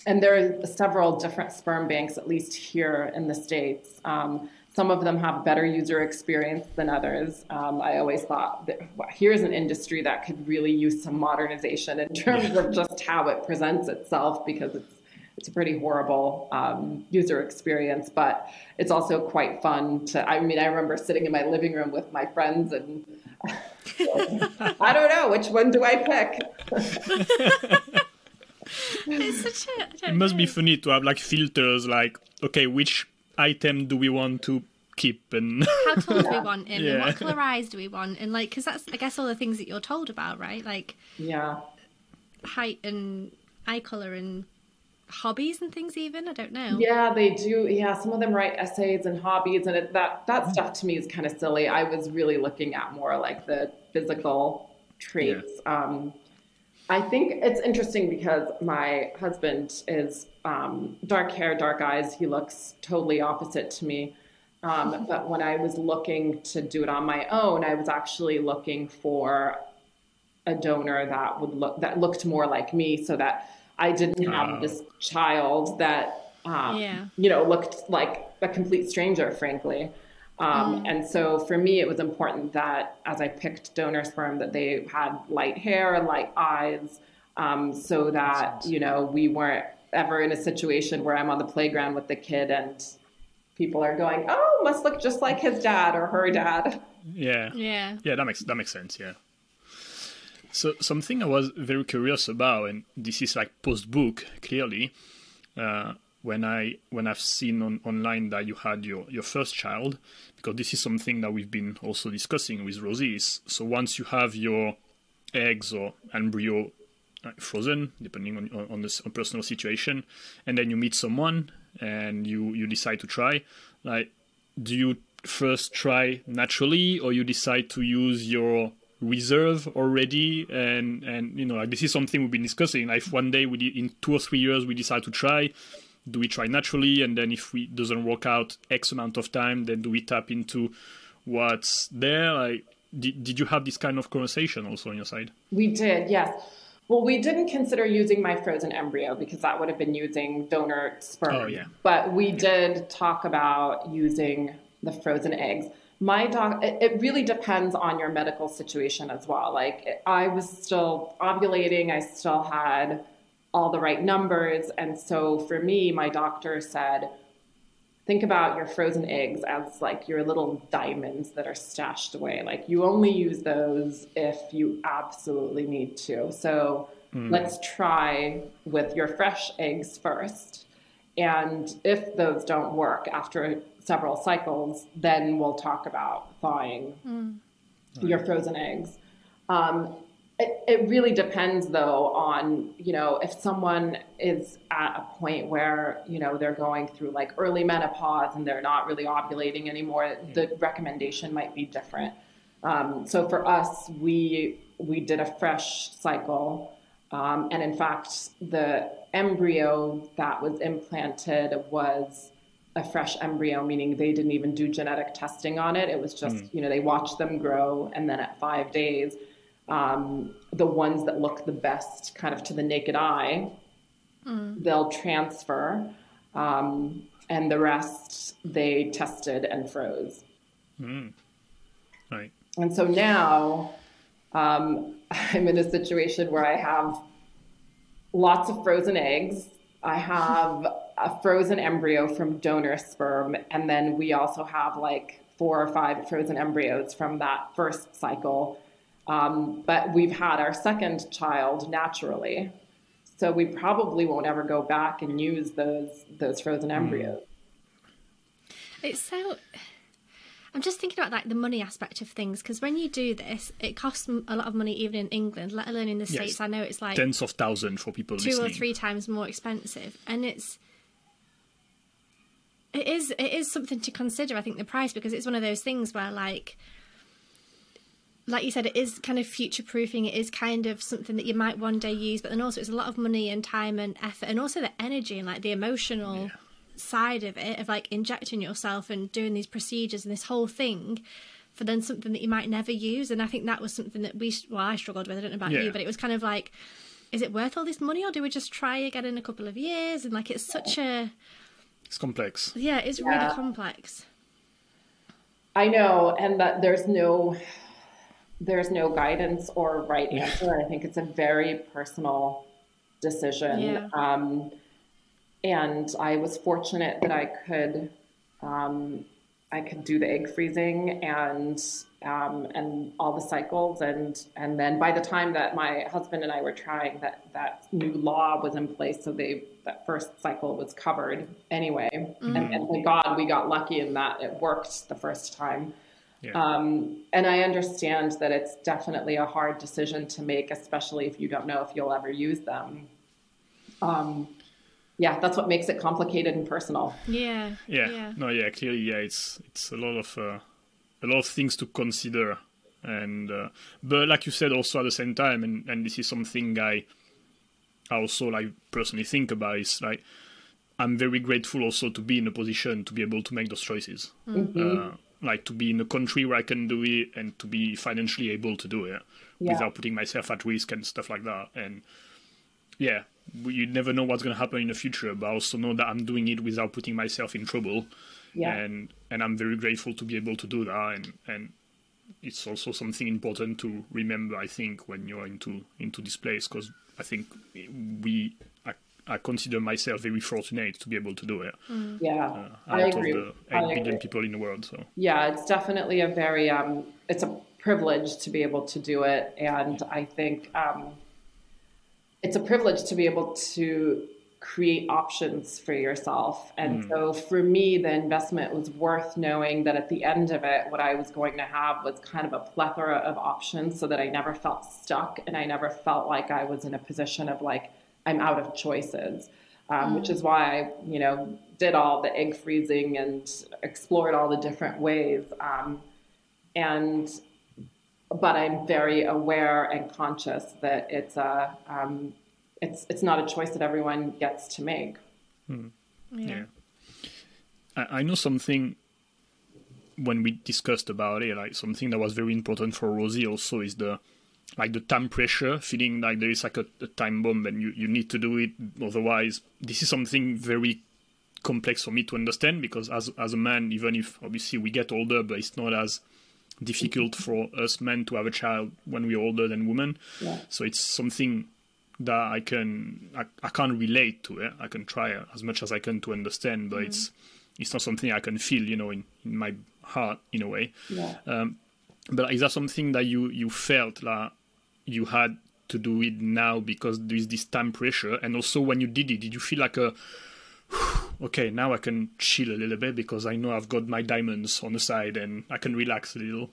and there are several different sperm banks, at least here in the States. Um, some of them have better user experience than others. Um, I always thought that well, here's an industry that could really use some modernization in terms of just how it presents itself because it's it's a pretty horrible um, user experience, but it's also quite fun to. I mean, I remember sitting in my living room with my friends and. I don't know which one do I pick. it's such a, it must know. be funny to have like filters, like okay, which item do we want to keep and how tall do we want in yeah. and what color eyes do we want and like because that's i guess all the things that you're told about right? Like yeah. height and eye color and hobbies and things even? I don't know. Yeah they do. Yeah some of them write essays and hobbies and it, that that stuff to me is kind of silly. I was really looking at more like the physical traits yeah. um, I think it's interesting because my husband is um, dark hair, dark eyes. He looks totally opposite to me. Um, but when I was looking to do it on my own, I was actually looking for a donor that would look that looked more like me, so that I didn't have this child that um, yeah. you know looked like a complete stranger, frankly. Um, mm. And so for me, it was important that as I picked donor sperm, that they had light hair, light eyes, um, so that you know we weren't ever in a situation where I'm on the playground with the kid and people are going, "Oh, must look just like his dad or her dad." Yeah. Yeah. Yeah, that makes that makes sense. Yeah. So something I was very curious about, and this is like post book clearly, uh, when I when I've seen on, online that you had your your first child, because this is something that we've been also discussing with Rosie. So once you have your eggs or embryo frozen, depending on on the on personal situation, and then you meet someone and you you decide to try, like, do you first try naturally or you decide to use your reserve already and and you know like this is something we've been discussing like if one day we in two or three years we decide to try do we try naturally? And then if we doesn't work out x amount of time then do we tap into what's there? Like did, did you have this kind of conversation also on your side? We did yes. Well we didn't consider using my frozen embryo because that would have been using donor sperm. Oh, yeah. but we did talk about using the frozen eggs. My doc it, it, really depends on your medical situation as well. Like i was still ovulating. I still had all the right numbers and so for me my doctor said think about your frozen eggs as like your little diamonds that are stashed away like you only use those if you absolutely need to so mm. let's try with your fresh eggs first and if those don't work after several cycles, then we'll talk about thawing mm. your frozen eggs. Um, it, it, really depends though on you know if someone is at a point where you know they're going through like early menopause and they're not really ovulating anymore the recommendation might be different um, so for us we we did a fresh cycle um, and in fact the embryo that was implanted was a fresh embryo, meaning they didn't even do genetic testing on it. It was just, mm. you know, they watched them grow, and then at five days, um, the ones that look the best, kind of to the naked eye, mm. they'll transfer, um, and the rest they tested and froze. Mm. Right. And so now um, I'm in a situation where I have lots of frozen eggs. I have a frozen embryo from donor sperm, and then we also have like four or five frozen embryos from that first cycle. Um, but we've had our second child naturally, so we probably won't ever go back and use those those frozen hmm. embryos. It's so. I'm just thinking about like the money aspect of things because when you do this, it costs a lot of money even in England, let alone in the states. Yes. I know it's like tens of thousands for people two listening. or three times more expensive, and it's it is it is something to consider. I think the price because it's one of those things where like like you said, it is kind of future proofing. It is kind of something that you might one day use, but then also it's a lot of money and time and effort, and also the energy and like the emotional yeah. side of it of like injecting yourself and doing these procedures and this whole thing for then something that you might never use. And I think that was something that we, well, I struggled with. I don't know about yeah. you, but it was kind of like, is it worth all this money, or do we just try again in a couple of years? And like, it's such a it's complex. Yeah, it's yeah. really complex. I know, and that there's no there's no guidance or right answer. I think it's a very personal decision. Yeah. Um, and I was fortunate that I could um, I could do the egg freezing and um, and all the cycles and and then by the time that my husband and I were trying that that new law was in place so they that first cycle was covered anyway mm-hmm. and, and, thank God we got lucky in that it worked the first time yeah. um, and I understand that it's definitely a hard decision to make especially if you don't know if you'll ever use them um, yeah, that's what makes it complicated and personal. Yeah. Yeah. yeah. No, yeah, clearly, yeah, it's it's a lot of uh, a lot of things to consider, and uh, but like you said, also at the same time, and and this is something I I also like personally think about is like I'm very grateful also to be in a position to be able to make those choices. Mm-hmm. Uh, like to be in a country where I can do it and to be financially able to do it yeah. without putting myself at risk and stuff like that. And yeah, you never know what's going to happen in the future, but I also know that I'm doing it without putting myself in trouble. Yeah. And and I'm very grateful to be able to do that. And and it's also something important to remember. I think when you're into into this place, because I think we I consider myself very fortunate to be able to do it. Mm. Yeah, uh, out I agree. of the eight billion people in the world. So yeah, it's definitely a very um, it's a privilege to be able to do it, and I think um, it's a privilege to be able to create options for yourself. And mm. so for me, the investment was worth knowing that at the end of it, what I was going to have was kind of a plethora of options so that I never felt stuck and I never felt like I was in a position of like, I'm out of choices. Um, mm. Which is why I, you know, did all the egg freezing and explored all the different ways. Um, and but I'm very aware and conscious that it's a um, it's it's not a choice that everyone gets to make. Hmm. Yeah. yeah. I, I know something when we discussed about it, like something that was very important for Rosie also is the like the time pressure, feeling like there is like a, a time bomb and you, you need to do it. Otherwise, this is something very complex for me to understand because as as a man, even if obviously we get older, but it's not as difficult for us men to have a child when we're older than women. Yeah. So it's something that I can I, I can't relate to it. I can try as much as I can to understand, but mm-hmm. it's it's not something I can feel, you know, in, in my heart in a way. Yeah. Um, but is that something that you you felt like you had to do it now because there is this time pressure, and also when you did it, did you feel like a okay now I can chill a little bit because I know I've got my diamonds on the side and I can relax a little.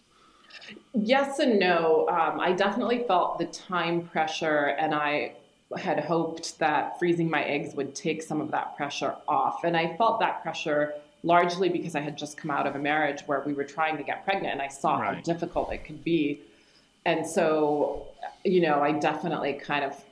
Yes and no. Um, I definitely felt the time pressure, and I had hoped that freezing my eggs would take some of that pressure off. And I felt that pressure largely because I had just come out of a marriage where we were trying to get pregnant, and I saw right. how difficult it could be. And so, you know, I definitely kind of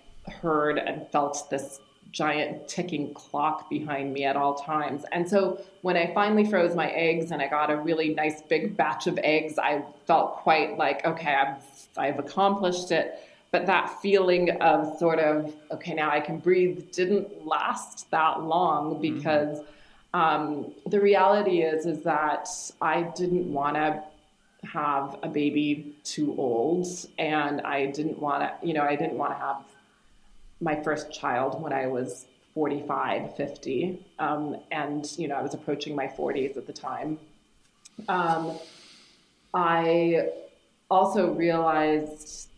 heard and felt this giant ticking clock behind me at all times. And so when I finally froze my eggs and I got a really nice big batch of eggs, I felt quite like, okay, I've, I've accomplished it. But that feeling of sort of, okay, now I can breathe didn't last that long mm-hmm. because mm-hmm. Um, the reality is, is that I didn't want to have a baby too old and I didn't want to, you know, I didn't want to have my first child when I was 45, 50. Um, and, you know, I was approaching my 40s at the time. Um, I also realized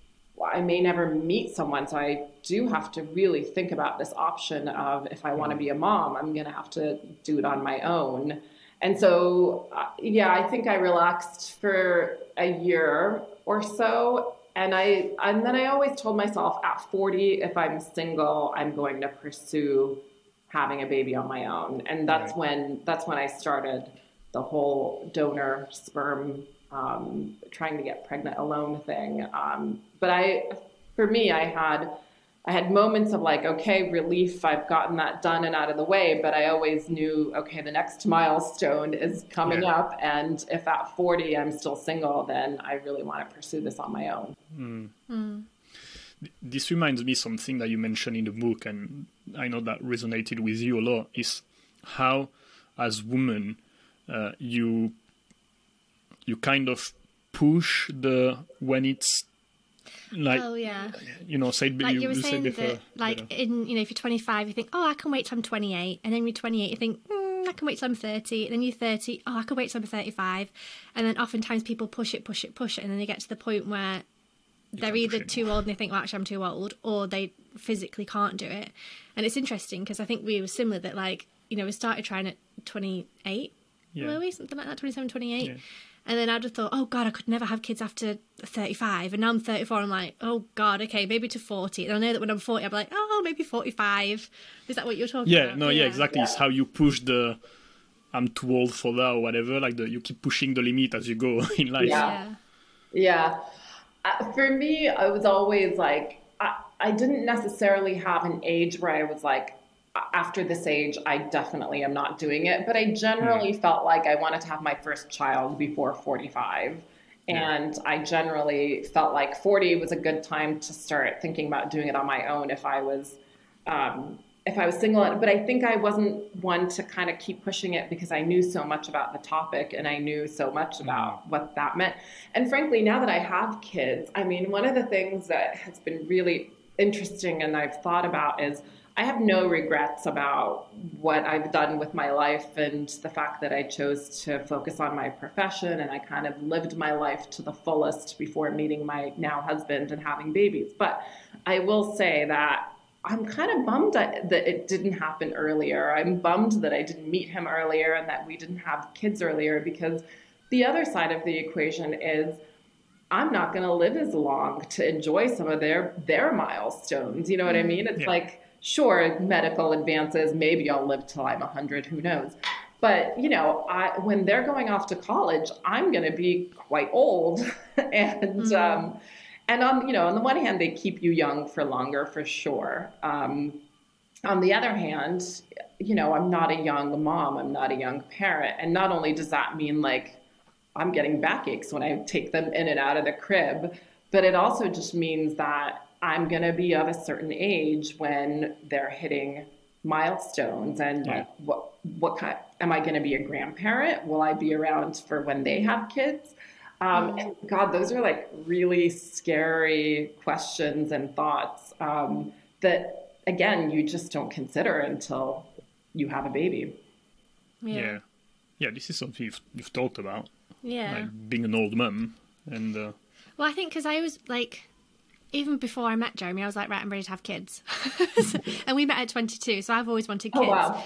I may never meet someone, so I do have to really think about this option of if I want to be a mom, I'm going to have to do it on my own. And so, uh, yeah, I think I relaxed for a year or so and I and then I always told myself at 40 if I'm single I'm going to pursue having a baby on my own and that's right. when that's when I started the whole donor sperm um, trying to get pregnant alone thing um, but I for me I had I had moments of like, okay, relief, I've gotten that done and out of the way, but I always knew, okay, the next milestone is coming yeah. up. And if at 40 I'm still single, then I really want to pursue this on my own. Mm. Mm. This reminds me something that you mentioned in the book, and I know that resonated with you a lot, is how, as women, uh, you you kind of push the when it's like oh yeah. you know say like you, you were saying that like yeah. in you know if you're 25 you think oh i can wait till i'm 28 and then you're 28 you think mm, i can wait till i'm 30 and then you're 30 oh i can wait till i'm 35 and then oftentimes people push it push it push it and then they get to the point where you they're either too old and they think well actually i'm too old or they physically can't do it. And it's interesting because i think we were similar that like you know we started trying at 28 yeah. were we? Something like that 27 28 yeah and then I'd have thought, oh God, I could never have kids after 35. And now I'm 34. I'm like, oh God, okay, maybe to 40. And I know that when I'm 40, I'm like, oh, maybe 45. Is that what you're talking about? yeah, about? No, yeah, yeah exactly. Yeah. It's how you push the, I'm too old for that or whatever. Like the, you keep pushing the limit as you go in life. Yeah. Yeah. Uh, for me, I was always like, I, I didn't necessarily have an age where I was like, after this age, I definitely am not doing it. But I generally mm. felt like I wanted to have my first child before 45. And I generally felt like 40 was a good time to start thinking about doing it on my own if I was um, if I was single. But I think I wasn't one to kind of keep pushing it because I knew so much about the topic and I knew so much hmm. about what that meant. And frankly, now that I have kids, I mean, one of the things that has been really interesting and I've thought about is I have no regrets about what I've done with my life and the fact that I chose to focus on my profession and I kind of lived my life to the fullest before meeting my now husband and having babies. But I will say that I'm kind of bummed that it didn't happen earlier. I'm bummed that I didn't meet him earlier and that we didn't have kids earlier because the other side of the equation is I'm not going to live as long to enjoy some of their their milestones. You know what I mm-hmm. mean? It's yeah. like sure, medical advances, maybe I'll live till I'm 100, who knows. But, you know, I, when they're going off to college, I'm going to be quite old. and, mm-hmm. um, and on, you know, on the one hand, they keep you young for longer, for sure. Um, on the other hand, you know, I'm not a young mom, I'm not a young parent. And not only does that mean like I'm getting backaches when I take them in and out of the crib, but it also just means that I'm going to be of a certain age when they're hitting milestones and yeah. what what kind am I going to be a grandparent? Will I be around for when they have kids? Um, and God, those are like really scary questions and thoughts um, that again you just don't consider until you have a baby. Yeah, yeah, yeah this is something you've, you've talked about. Yeah, like being an old mum and. Uh... Well, I think because I was like even before I met Jeremy, I was like, right, I'm ready to have kids. and we met at 22, so I've always wanted oh, kids. Oh, wow.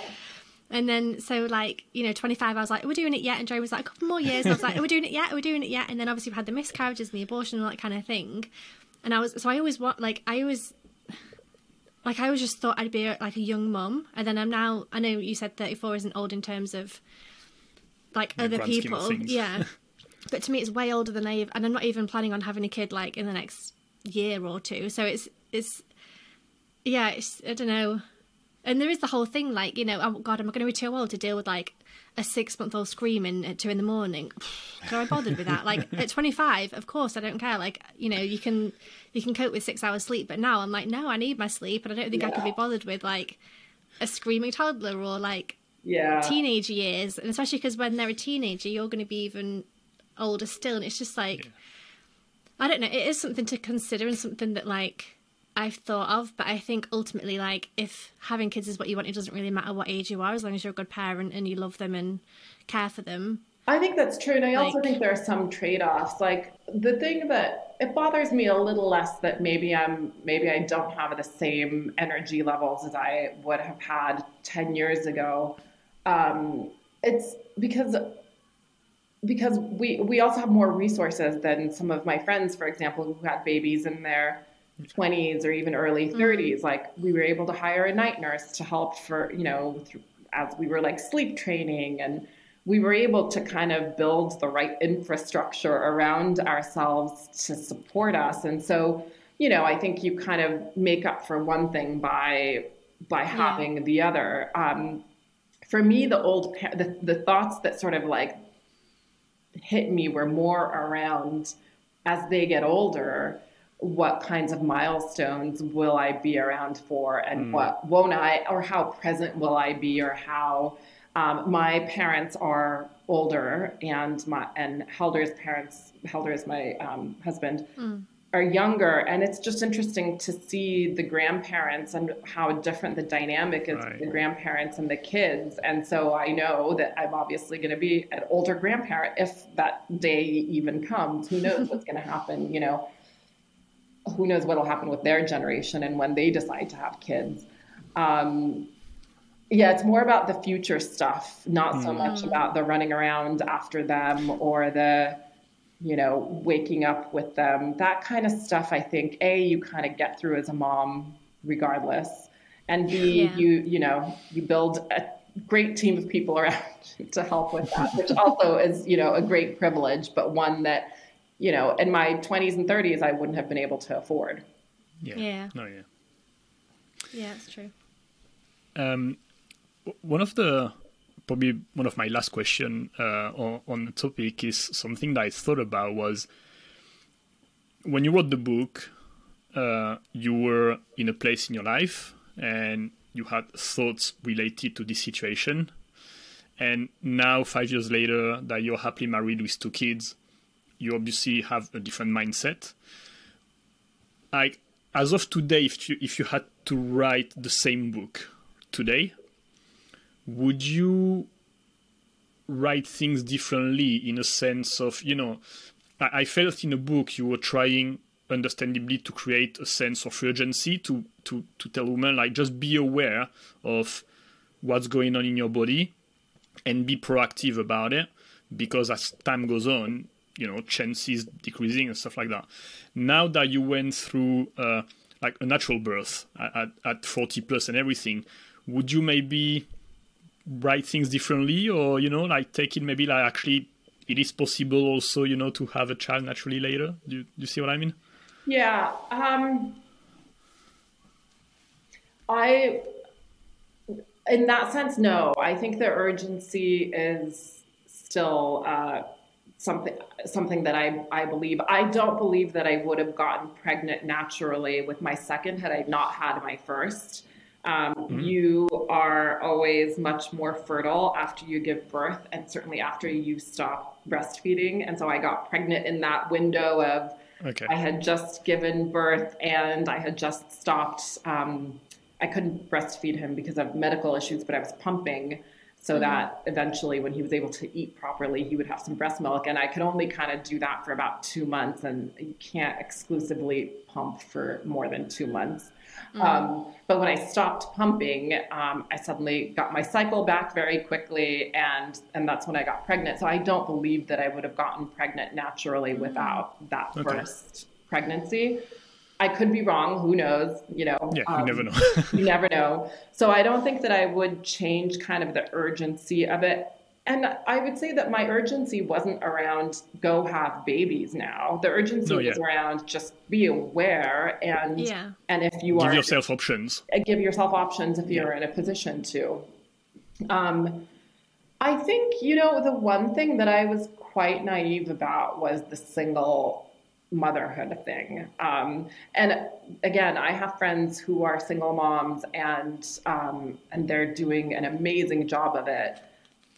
And then, so like, you know, 25, I was like, we're we doing it yet? And Jeremy was like, a couple more years. And I was like, we're we doing it yet? We're we doing it yet? And then obviously we had the miscarriages and the abortion and all that kind of thing. And I was, so I always want, like, I always, like, I always just thought I'd be a, like a young mum. And then I'm now, I know you said 34 isn't old in terms of like yeah, other people. Yeah. but to me, it's way older than I, and I'm not even planning on having a kid like in the next year or two. So it's it's yeah, it's I don't know. And there is the whole thing like you know, oh God, am I going to be too old to deal with like a six month old screaming at two in the morning? Can I be bothered with that? Like at twenty five, of course I don't care. Like you know, you can you can cope with six hours sleep, but now I'm like, no, I need my sleep, and I don't think yeah. I could be bothered with like a screaming toddler or like yeah teenage years, and especially because when they're a teenager, you're going to be even older still, and it's just like. Yeah I don't know. It is something to consider and something that like I've thought of, but I think ultimately, like if having kids is what you want, it doesn't really matter what age you are, as long as you're a good parent and you love them and care for them. I think that's true, and I like, also think there are some trade-offs. Like the thing that it bothers me a little less that maybe I'm maybe I don't have the same energy levels as I would have had ten years ago. Um, it's because because we we also have more resources than some of my friends, for example, who had babies in their 20s or even early 30s. Mm-hmm. Like we were able to hire a night nurse to help for you know as we were like sleep training and we were able to kind of build the right infrastructure around ourselves to support us and so you know i think you kind of make up for one thing by by having yeah. the other um, for me the old the, the thoughts that sort of like hit me were more around as they get older what kinds of milestones will I be around for and mm. what won't I or how present will I be or how um, my parents are older and my and Helder's parents Helder is my um, husband mm are younger and it's just interesting to see the grandparents and how different the dynamic is right. the grandparents and the kids and so i know that i'm obviously going to be an older grandparent if that day even comes who knows what's going to happen you know who knows what will happen with their generation and when they decide to have kids um, yeah it's more about the future stuff not so mm. much about the running around after them or the you know, waking up with them, that kind of stuff. I think a you kind of get through as a mom, regardless, and b yeah. you you know you build a great team of people around to help with that, which also is you know a great privilege, but one that you know in my 20s and 30s I wouldn't have been able to afford. Yeah. Yeah. No. Yeah. Yeah, it's true. Um, one of the probably one of my last question uh, on, on the topic is something that I thought about was when you wrote the book, uh, you were in a place in your life and you had thoughts related to this situation. And now, five years later, that you're happily married with two kids, you obviously have a different mindset. Like, as of today, if you if you had to write the same book today, would you write things differently in a sense of you know I, I felt in a book you were trying understandably to create a sense of urgency to to to tell women like just be aware of what's going on in your body and be proactive about it because as time goes on you know chances decreasing and stuff like that. Now that you went through uh, like a natural birth at, at 40 plus and everything would you maybe write things differently or you know like take it maybe like actually it is possible also you know to have a child naturally later? Do you, do you see what i mean? Yeah um i in that sense no. I think the urgency is still uh something something that I, I believe. I don't believe that i would have gotten pregnant naturally with my second had i not had my first um, mm-hmm. You are always much more fertile after you give birth, and certainly after you stop breastfeeding. And so I got pregnant in that window of okay. I had just given birth and I had just stopped. Um, I couldn't breastfeed him because of medical issues, but I was pumping so mm-hmm. that eventually when he was able to eat properly he would have some breast milk and i could only kind of do that for about two months and you can't exclusively pump for more than two months Mm-hmm. Um, but when I stopped pumping, um, I suddenly got my cycle back very quickly, and and that's when I got pregnant. So I don't believe that I would have gotten pregnant naturally mm. without that okay. first pregnancy. I could be wrong. Who knows? You know. Yeah, um, you never know. you never know. So I don't think that I would change kind of the urgency of it and I would say that my urgency wasn't around go have babies now. The urgency no, yeah. was around just be aware and yeah. and if you give are give yourself options. Give yourself options if you're yeah. in a position to. Um, I think you know the one thing that I was quite naive about was the single motherhood thing. Um, and again, I have friends who are single moms and um, and they're doing an amazing job of it.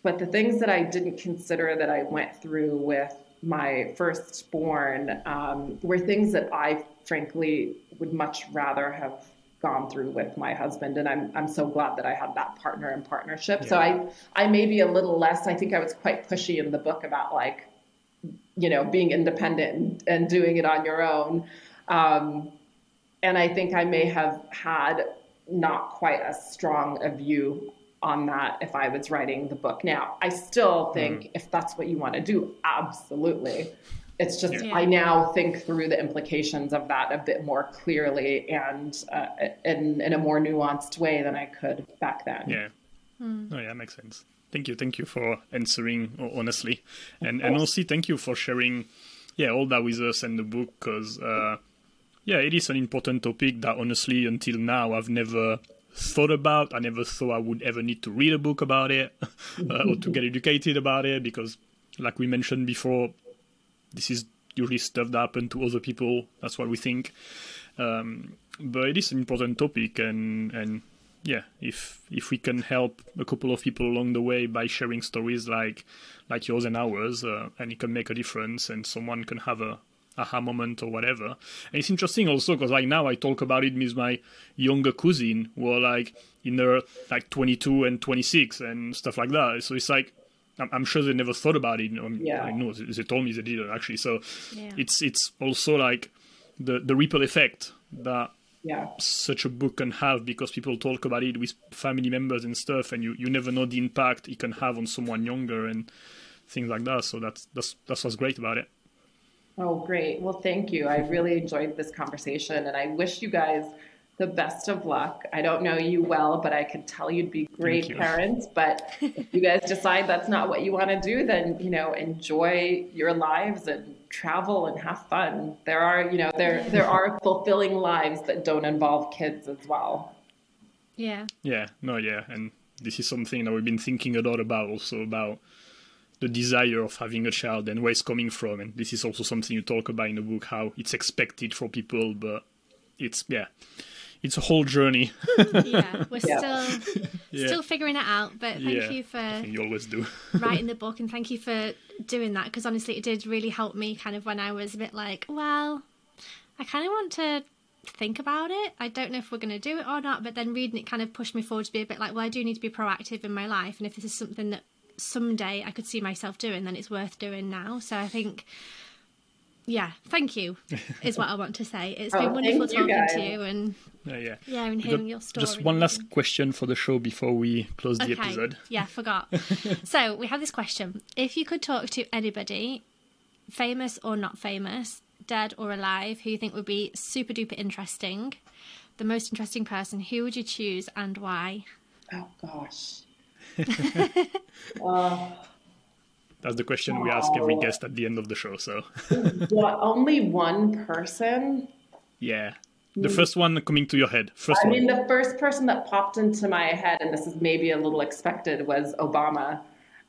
But the things that I didn't consider that I went through with my firstborn um, were things that I frankly would much rather have gone through with my husband and I'm I'm so glad that I had that partner in partnership. Yeah. So I I may be a little less I think I was quite pushy in the book about like you know being independent and, and doing it on your own. Um, and I think I may have had not quite as strong a view on that if I was writing the book. Now, I still mm-hmm. think mm. if that's what you want to do, absolutely. It's just yeah. I now think through the implications of that a bit more clearly and uh, in, in a more nuanced way than I could back then. Yeah. Mm. Oh, yeah, that makes sense. Thank you. Thank you for answering honestly. And, and also thank you for sharing, yeah, all that with us and the book because, uh, yeah, it is an important topic that honestly until now I've never thought about. I never thought I would ever need to read a book about it uh, or to get educated about it because, like we mentioned before, this is usually stuff that happened to other people. That's what we think. Um, but it is an important topic, and and yeah, if if we can help a couple of people along the way by sharing stories like like yours and ours, uh, and it can make a difference, and someone can have a aha moment or whatever. And it's interesting also because like now I talk about it with my younger cousin who are like in their like 22 and 26 and stuff like that. So it's like I'm, I'm sure they never thought about it. Um, yeah. I know they told me they didn't actually. So yeah. it's it's also like the the ripple effect that yeah. such a book can have because people talk about it with family members and stuff, and you, you never know the impact it can have on someone younger and things like that. So that's that's that's what's great about it. Oh, great. Well, thank you. I really enjoyed this conversation and I wish you guys the best of luck. I don't know you well, but I can tell you'd be great parents. But if you guys decide that's not what you want to do, then, you know, enjoy your lives and travel and have fun. There are, you know, there there are fulfilling lives that don't involve kids as well. Yeah. Yeah. No, yeah. And this is something that we've been thinking a lot about also about the desire of having a child and where it's coming from. And this is also something you talk about in the book, how it's expected for people, but it's yeah, it's a whole journey. yeah, we're yeah. still yeah. still figuring it out. But thank yeah, you for you always do writing the book, and thank you for doing that because honestly, it did really help me. Kind of when I was a bit like, well, I kind of want to think about it. I don't know if we're going to do it or not, but then reading it kind of pushed me forward to be a bit like, well, I do need to be proactive in my life. And if this is something that someday I could see myself doing, then it's worth doing now. So I think, yeah, thank you is what I want to say. It's Oh, been wonderful thank you, talking guys. to you and Yeah, yeah. yeah, and hearing your story. Just one last everything. question for the show before we close the Okay. episode. Yeah, forgot. so we have this question: If you could talk to anybody, famous or not famous, dead or alive, who you think would be super duper interesting, the most interesting person, who would you choose and why? Oh gosh. uh, That's the question we ask every guest at the end of the show. So, what, only one person? yeah. The first one coming to your head. First I one. mean, the first person that popped into my head, and this is maybe a little expected, was Obama.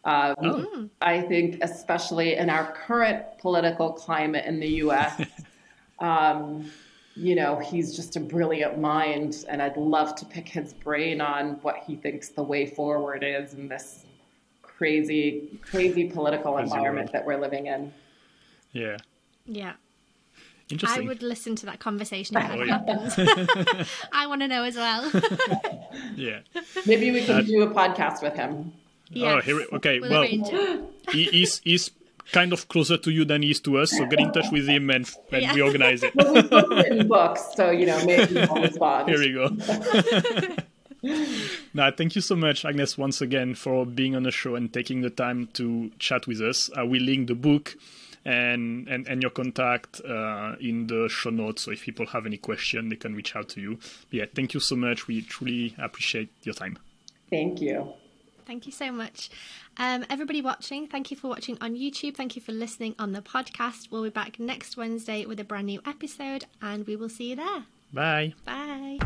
Um, Oh. I think, especially in our current political climate in the U.S., um, you know, he's just a brilliant mind, and I'd love to pick his brain on what he thinks the way forward is in this crazy, crazy political Crazy environment world. that we're living in. Yeah. Yeah. Interesting. I would listen to that conversation if Oh, that yeah. happens. I want to know as well. Yeah. Maybe we can Uh, do a podcast with him. Yes. here we- okay, We'll well- he is he's kind of closer to you than he is to us. So get in touch with him and, and Yeah. we organize it. We've written books, so you know, maybe he'll respond. Here we go. nah, thank you so much, Agnes, once again for being on the show and taking the time to chat with us. I will link the book and and, and your contact uh, in the show notes. So if people have any question, they can reach out to you. But yeah, thank you so much. We truly appreciate your time. Thank you. Thank you so much. Um, everybody watching, thank you for watching on YouTube. Thank you for listening on the podcast. We'll be back next Wednesday with a brand new episode, and we will see you there. Bye. Bye.